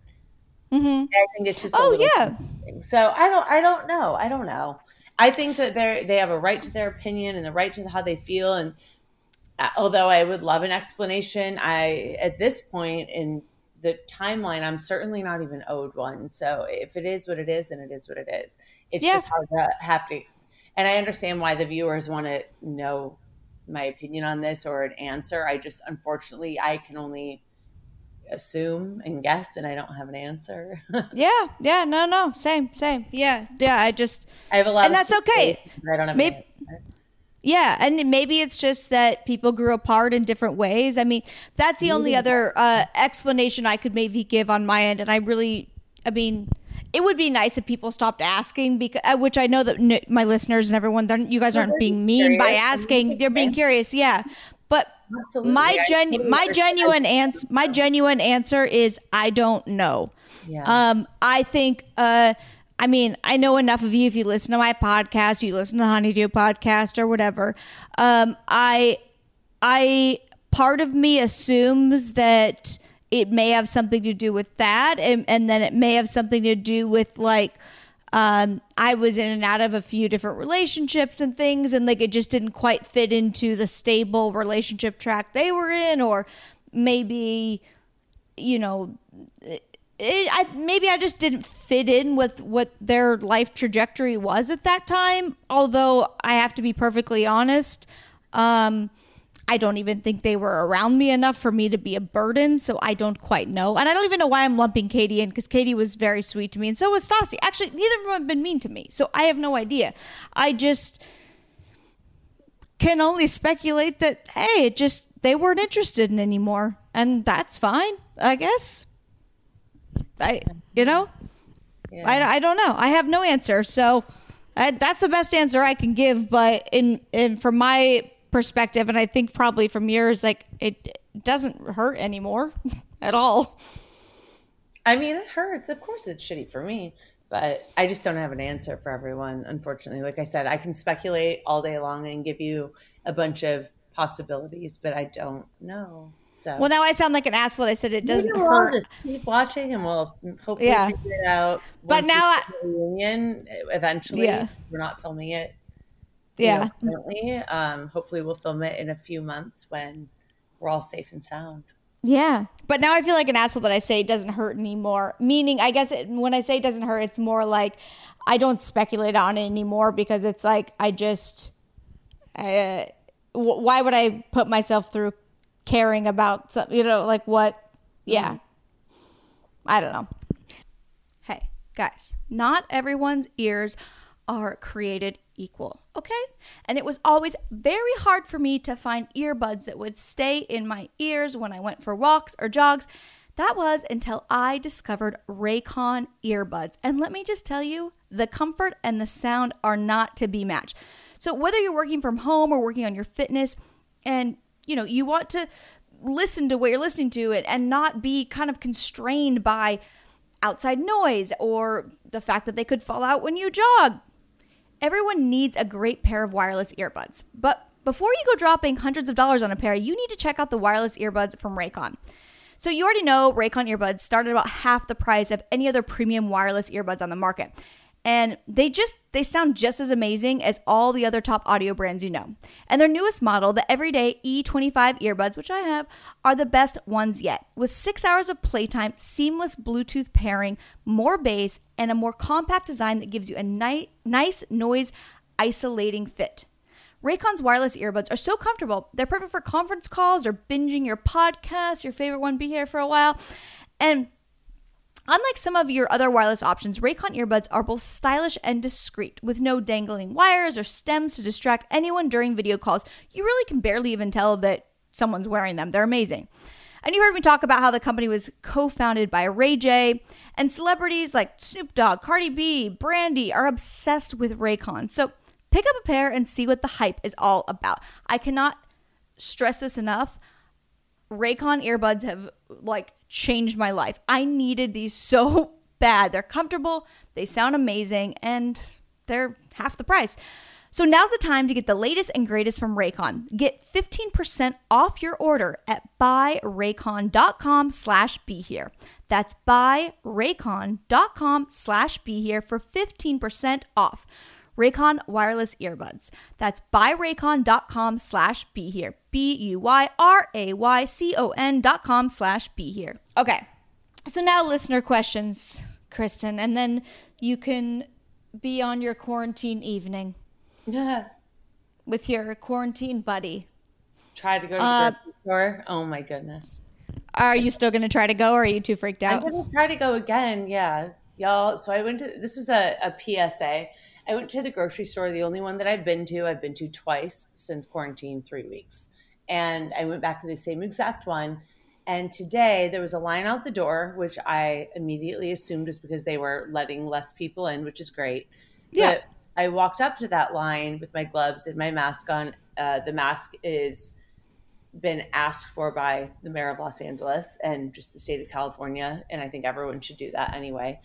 Mm-hmm. I think it's just a Oh yeah, something. So I don't I don't know. I don't know. I think that they they have a right to their opinion and the right to how they feel and uh, although I would love an explanation, I at this point in the timeline I'm certainly not even owed one. So if it is what it is, then it is what it is. It's Yeah. just hard to have to and I understand why the viewers want to know my opinion on this or an answer. I just unfortunately I can only assume and guess and I don't have an answer. [LAUGHS] yeah, yeah. No, no, same, same. Yeah, yeah. I just I have a lot And that's okay. I don't have Maybe- an answer. Yeah, and maybe it's just that people grew apart in different ways. I mean, that's the only other uh, explanation I could maybe give on my end. And I really, I mean, it would be nice if people stopped asking, because uh, which I know that n- my listeners and everyone, you guys aren't being mean by asking; they're being curious. Yeah, but Absolutely. my gen, my genuine answer, my genuine answer is I don't know. Yeah. Um, I think, uh, I mean, I know enough of you. If you listen to my podcast, you listen to Honeydew podcast or whatever. Um, I, I, part of me assumes that it may have something to do with that, and, and then it may have something to do with like, um, I was in and out of a few different relationships and things, and like it just didn't quite fit into the stable relationship track they were in, or maybe, you know, it, I, maybe I just didn't fit in with what their life trajectory was at that time. Although I have to be perfectly honest, um, I don't even think they were around me enough for me to be a burden. So I don't quite know, and I don't even know why I'm lumping Katie in because Katie was very sweet to me, and so was Stassi. Actually, neither of them have been mean to me, so I have no idea. I just can only speculate that hey, it just they weren't interested in anymore, and that's fine, I guess. I, you know, Yeah. I, I don't know. I have no answer. So I, that's the best answer I can give. But in, in from my perspective, and I think probably from yours, like it doesn't hurt anymore [LAUGHS] at all. I mean, it hurts. Of course, it's shitty for me, but I just don't have an answer for everyone. Unfortunately, like I said, I can speculate all day long and give you a bunch of possibilities, but I don't know. So Well, now I sound like an asshole. I said it doesn't Maybe we'll hurt. just keep watching, and we'll hopefully Yeah. figure it out. But now I- reunion eventually. Yeah. We're not filming it. you Yeah. know, currently. Um, hopefully, we'll film it in a few months when we're all safe and sound. Yeah. But now I feel like an asshole that I say it doesn't hurt anymore. Meaning, I guess it, when I say it doesn't hurt, it's more like I don't speculate on it anymore because it's like I just, uh, w- why would I put myself through caring about some, you know, like what? Yeah. Mm-hmm. I don't know. Hey, guys, not everyone's ears are created equal, okay? And it was always very hard for me to find earbuds that would stay in my ears when I went for walks or jogs. That was until I discovered Raycon earbuds. And let me just tell you, the comfort and the sound are not to be matched. So whether you're working from home or working on your fitness and you know, you want to listen to what you're listening to and, and not be kind of constrained by outside noise or the fact that they could fall out when you jog. Everyone needs a great pair of wireless earbuds. But before you go dropping hundreds of dollars on a pair, you need to check out the wireless earbuds from Raycon. So you already know Raycon earbuds start at about half the price of any other premium wireless earbuds on the market. And they just they sound just as amazing as all the other top audio brands you know. And their newest model, the Everyday E25 earbuds, which I have, are the best ones yet. With 6 hours of playtime, seamless Bluetooth pairing, more bass, and a more compact design that gives you a ni- nice noise isolating fit. Raycon's wireless earbuds are so comfortable. They're perfect for conference calls or binging your podcast, your favorite one, Be Here for a While. And unlike some of your other wireless options, Raycon earbuds are both stylish and discreet, with no dangling wires or stems to distract anyone during video calls. You really can barely even tell that someone's wearing them. They're amazing. And you heard me talk about how the company was co founded by Ray J, and celebrities like Snoop Dogg, Cardi B, Brandy are obsessed with Raycon. So pick up a pair and see what the hype is all about. I cannot stress this enough. Raycon earbuds have like changed my life. I needed these [LAUGHS] so bad. They're comfortable, they sound amazing, and they're half the price. So now's the time to get the latest and greatest from Raycon. Get 15% off your order at buyraycon.com slash be here. That's buyraycon.com slash be here for 15% off. Raycon wireless earbuds. That's buyraycon.com slash be here. B-U-Y-R-A-Y-C-O-N dot com slash be here. Okay. So now listener questions, Kristen, and then you can be on your quarantine evening Yeah. [LAUGHS] with your quarantine buddy. Try to go to the Uh, grocery store. Oh my goodness. Are you still going to try to go or are you too freaked out? I'm out? gonna try to go again. Yeah, y'all. So I went to. This is a, a PSA. I went to the grocery store, the only one that I've been to. I've been to twice since quarantine, three weeks, and I went back to the same exact one. And today there was a line out the door, which I immediately assumed was because they were letting less people in, which is great. Yeah. But I walked up to that line with my gloves and my mask on. Uh, the mask is been asked for by the mayor of Los Angeles and just the state of California. And I think everyone should do that anyway.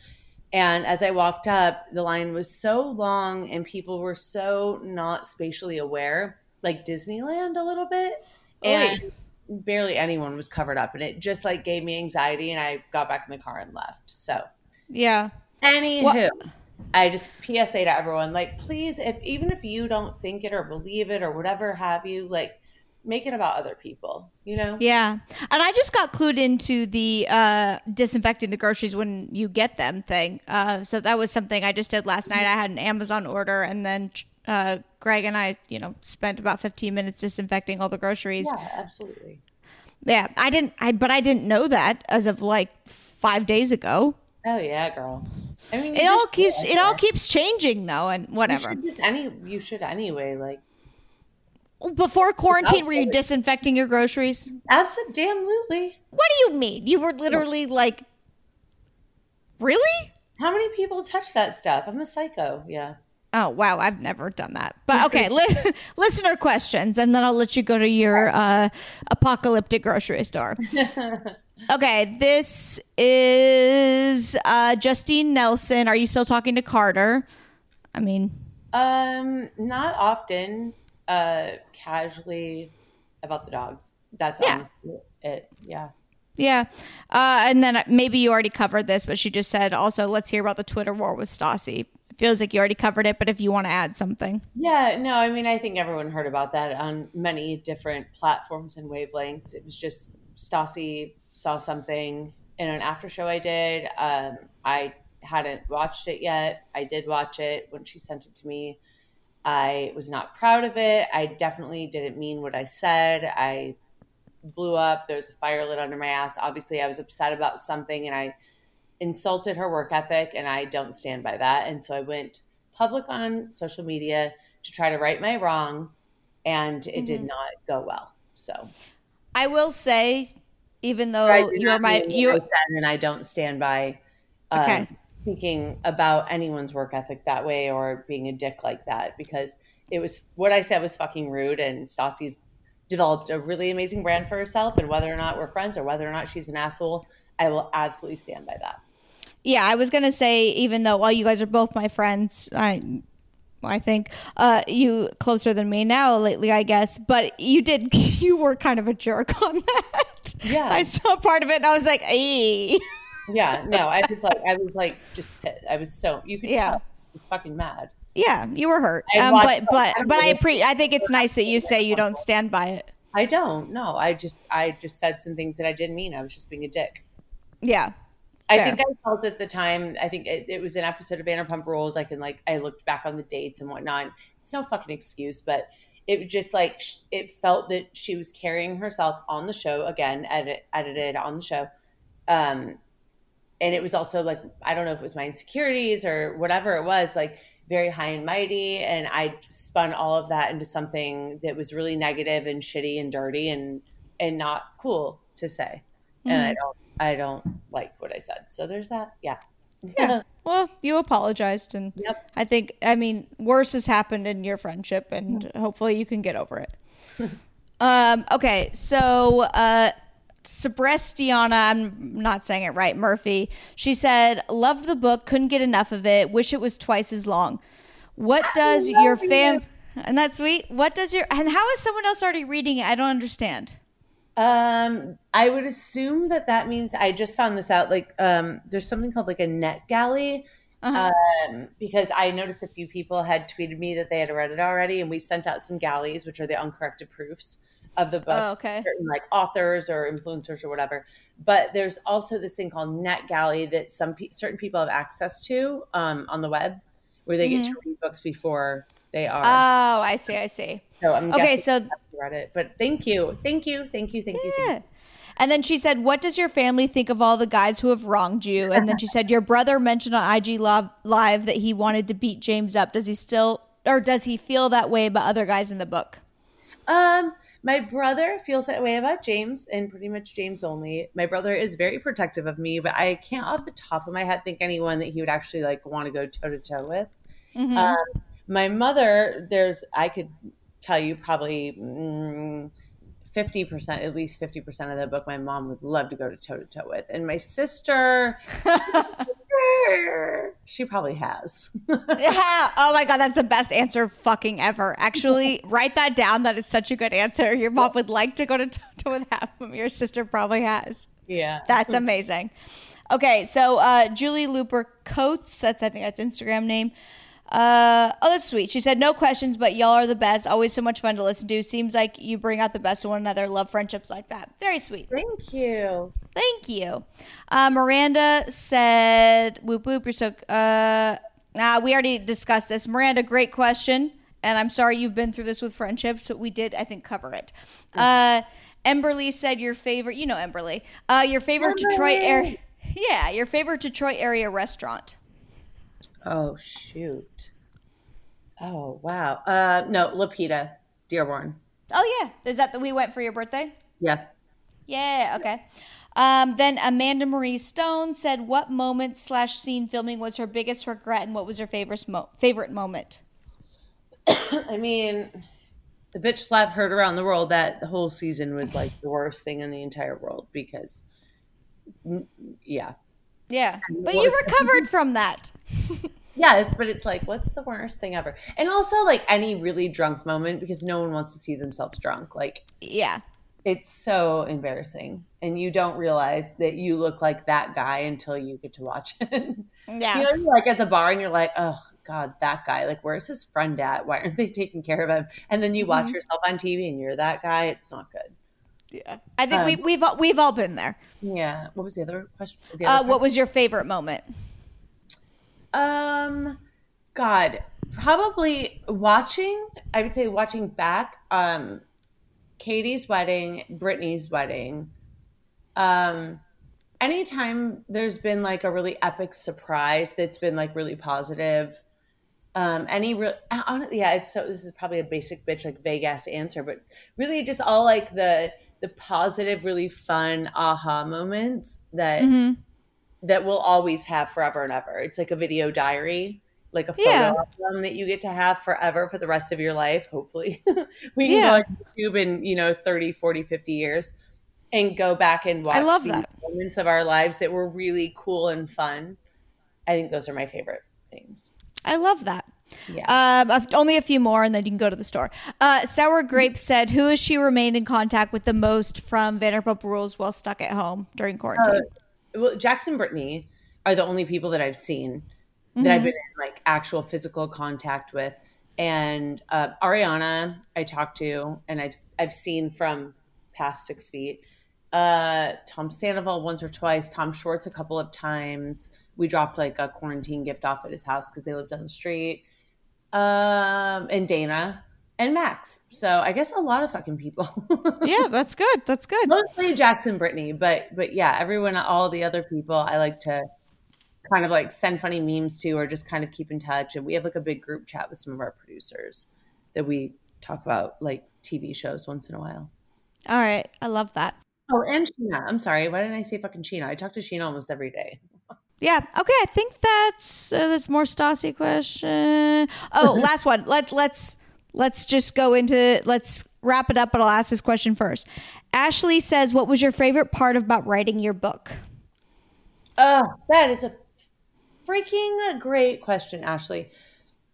And as I walked up, the line was so long and people were so not spatially aware, like Disneyland a little bit. And barely anyone was covered up. And it just like gave me anxiety. And I got back in the car and left. So, Yeah. anywho. I just PSA to everyone, like, please, if even if you don't think it or believe it or whatever have you, like, make it about other people, you know? Yeah. And I just got clued into the uh, disinfecting the groceries when you get them thing. Uh, so that was something I just did last night. I had an Amazon order and then uh, Greg and I, you know, spent about 15 minutes disinfecting all the groceries. Yeah, absolutely. Yeah. I didn't, I, but I didn't know that as of like five days ago. Oh yeah, girl. I mean, It all keeps, it all keeps changing though and whatever. Just any, you should anyway. Like, Before quarantine, were you disinfecting your groceries? absolutely. What do you mean? You were literally like, really? How many people touch that stuff? I'm a psycho. Yeah. Oh wow, I've never done that. But okay, li- [LAUGHS] listener questions, and then I'll let you go to your uh, apocalyptic grocery store. [LAUGHS] okay, this is uh, Justine Nelson. Are you still talking to Carter? I mean, Um, not often. Uh, casually about the dogs. That's Yeah. it. Yeah. yeah. Uh, and then maybe you already covered this, but she just said also, let's hear about the Twitter war with Stassi. Feels like you already covered it, but if you want to add something, Yeah, no, I mean, I think everyone heard about that on many different platforms and wavelengths. It was just Stassi saw something in an after show I did. Um, I hadn't watched it yet. I did watch it when she sent it to me. I was not proud of it. I definitely didn't mean what I said. I blew up. There was a fire lit under my ass. Obviously, I was upset about something and I insulted her work ethic, and I don't stand by that. And so I went public on social media to try to right my wrong, and it did not go well. So I will say, even though you're my you and I don't stand by um, Okay. Speaking about anyone's work ethic that way or being a dick like that because it was what I said was fucking rude, and Stassi's developed a really amazing brand for herself, and whether or not we're friends or whether or not she's an asshole, I will absolutely stand by that. yeah, I was gonna say, even though while you guys are both my friends, I, I think uh, you closer than me now lately, I guess. But you did, [LAUGHS] you were kind of a jerk on that. Yeah. I saw part of it, and I was like, "Ay." [LAUGHS] Yeah, no, I was like, I was like, just, pissed. I was so you could Yeah. tell, I was fucking mad. Yeah, you were hurt. Um, but but I but I pre- I think it's nice that you say you don't stand by it. I don't. No, I just, I just said some things that I didn't mean. I was just being a dick. Yeah. I Fair. think I felt at the time. I think it, it was an episode of Vanderpump Rules. I can like, I looked back on the dates and whatnot. It's no fucking excuse, but it was just like it felt that she was carrying herself on the show again, edit, edited on the show. Um, and it was also like I don't know if it was my insecurities or whatever it was, like very high and mighty, and I spun all of that into something that was really negative and shitty and dirty and and not cool to say. And I don't I don't like what I said. So there's that. Yeah. Yeah. [LAUGHS] Well, you apologized, and Yep. I think I mean worse has happened in your friendship, and hopefully you can get over it. [LAUGHS] um. Okay. So, uh, Sebrestiana, I'm not saying it right. Murphy. She said, "Loved the book, couldn't get enough of it. Wish it was twice as long." What does your fam? you. And that's sweet. What does your and how is someone else already reading it? I don't understand. Um, I would assume that that means I just found this out. Like, um, there's something called like a NetGalley. Uh-huh. Um, because I noticed a few people had tweeted me that they had read it already, and we sent out some galleys, which are the uncorrected proofs of the book. Oh, okay. Certain like authors or influencers or whatever. But there's also this thing called NetGalley that some pe- certain people have access to um, on the web, where they get to read books before they are. Oh, I see. I see. so I'm okay, so- read it. But thank you, thank you, thank you, thank you, thank you. Yeah. And then she said, "What does your family think of all the guys who have wronged you?" And then she said, "Your brother mentioned on IG Live, Live that he wanted to beat James up. Does he still, or does he feel that way about other guys in the book?" Um, my brother feels that way about James and pretty much James only. My brother is very protective of me, but I can't off the top of my head think anyone that he would actually like want to go toe to toe with. Um, my mother, there's I could tell you probably mm, fifty percent, at least fifty percent of the book. My mom would love to go to toe to toe with, and my sister, [LAUGHS] [LAUGHS] she probably has. [LAUGHS] Yeah. Oh my god, that's the best answer fucking ever. Actually, write that down. That is such a good answer. Your mom would like to go to toe with half of. Your sister probably has. yeah, That's amazing. Okay, so uh, Julie Looper Coates, that's I think that's Instagram name. Uh, oh, that's sweet. She said, "No questions, but y'all are the best. Always so much fun to listen to. Seems like you bring out the best in one another. Love friendships like that. Very sweet. Thank you. Thank you." Uh, Miranda said, "Whoop whoop, you're so." Uh, nah, we already discussed this. Miranda, great question, and I'm sorry you've been through this with friendships, but we did, I think, cover it. Uh, Emberly said, "Your favorite, you know, Emberly, uh, your favorite Detroit area." [LAUGHS] Yeah, your favorite Detroit area restaurant. Oh shoot. Oh wow. Uh no, Lapita, Dearborn. Oh yeah, is that the we went for your birthday? Yeah. Yeah. Okay. Um, then Amanda Marie Stone said, "What moment slash scene filming was her biggest regret, and what was her favorite mo- favorite moment?" [COUGHS] I mean, the bitch slap heard around the world that the whole season was like the worst thing in the entire world because yeah. Yeah, but you recovered [LAUGHS] from that. Yes, but it's like what's the worst thing ever? And also like any really drunk moment because no one wants to see themselves drunk. Like Yeah. it's so embarrassing and you don't realize that you look like that guy until you get to watch [LAUGHS] it. Yeah. You know, you're like at the bar and you're like, oh God, that guy. Like, where's his friend at? Why aren't they taking care of him? And then you watch Mm-hmm. yourself on TV and you're that guy. It's not good. Yeah. I think Um, we, we've all- we've all been there. Yeah. What was the other question? The Uh, what was your favorite moment? Um, God, probably watching. I would say watching back. Um, Katie's wedding, Brittany's wedding. Um, anytime there's been like a really epic surprise that's been like really positive. Um, any real, honestly, yeah, it's so. This is probably a basic bitch like vague ass answer, but really just all like the the positive, really fun aha moments that Mm-hmm. that we'll always have forever and ever. It's like a video diary, like a photo Yeah. album that you get to have forever for the rest of your life, hopefully. [LAUGHS] we can Yeah. go on YouTube in, you know, 30, 40, 50 years and go back and watch I love that. moments of our lives that were really cool and fun. I think those are my favorite things. I love that. Yeah. Um, only a few more, and then you can go to the store. Uh, Sour Grape said, "Who has she remained in contact with the most from Vanderpump Rules while stuck at home during quarantine?" well, Jackson Brittany are the only people that I've seen that Mm-hmm. I've been in like actual physical contact with. And uh, Ariana, I talked to, and I've I've seen from past six feet. Uh, Tom Sandoval once or twice. Tom Schwartz a couple of times. We dropped like a quarantine gift off at his house because they lived down the street. Um, and Dayna and Max. So I guess a lot of fucking people. [LAUGHS] yeah, that's good. That's good. mostly Jackson Brittany, but but yeah, everyone all the other people I like to kind of like send funny memes to or just kind of keep in touch. And we have like a big group chat with some of our producers that we talk about like TV shows once in a while. All right, I love that. Oh, and Scheana. I'm sorry. Why didn't I say fucking Scheana? I talk to Scheana almost every day. Yeah. Okay. I think that's uh, that's more Stassi question. Oh, [LAUGHS] last one. Let let's let's just go into let's wrap it up. But I'll ask this question first. Ashley says, "What was your favorite part about writing your book?" Oh, that is a freaking great question, Ashley.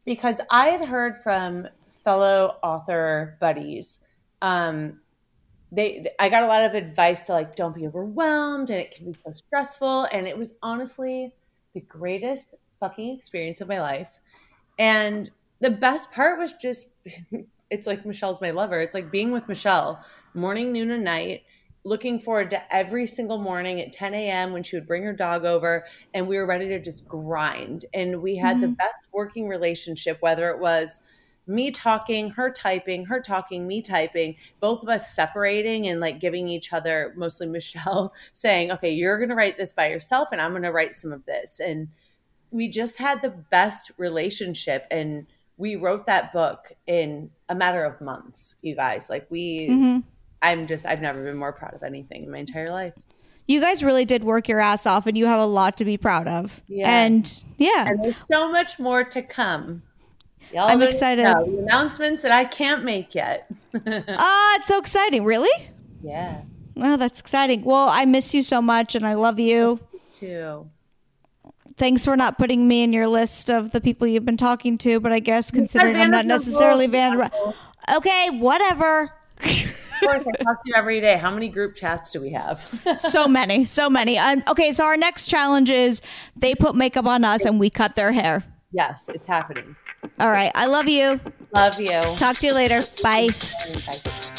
Because I had heard from fellow author buddies, um, they I got a lot of advice to like don't be overwhelmed and it can be so stressful. And it was honestly the greatest fucking experience of my life. And the best part was just [LAUGHS] it's like Michelle's my lover. It's like being with Michelle morning, noon, and night. Looking forward to every single morning at 10 a.m. when she would bring her dog over, and we were ready to just grind. And we had mm-hmm. the best working relationship, whether it was me talking, her typing, her talking, me typing, both of us separating and like giving each other, mostly [LAUGHS] Michelle, saying, okay, you're going to write this by yourself, and I'm going to write some of this. And we just had the best relationship. And we wrote that book in a matter of months, you guys. Like we mm-hmm. I'm just I've never been more proud of anything in my entire life. You guys really did work your ass off and you have a lot to be proud of. Yeah. And yeah. And there's so much more to come. Y'all I'm excited. The announcements that I can't make yet. [LAUGHS] Ah, uh, it's so exciting. Really? Yeah. Well, that's exciting. Well, I miss you so much and I love you. you too thanks for not putting me in your list of the people you've been talking to, but I guess considering I'm not necessarily Van. Okay, whatever. of course, I talk to you every day. How many group chats do we have? [LAUGHS] so many, so many. Um, okay, so our next challenge is they put makeup on us and we cut their hair. Yes, it's happening. All right. I love you. Love you. Talk to you later. Bye. Bye.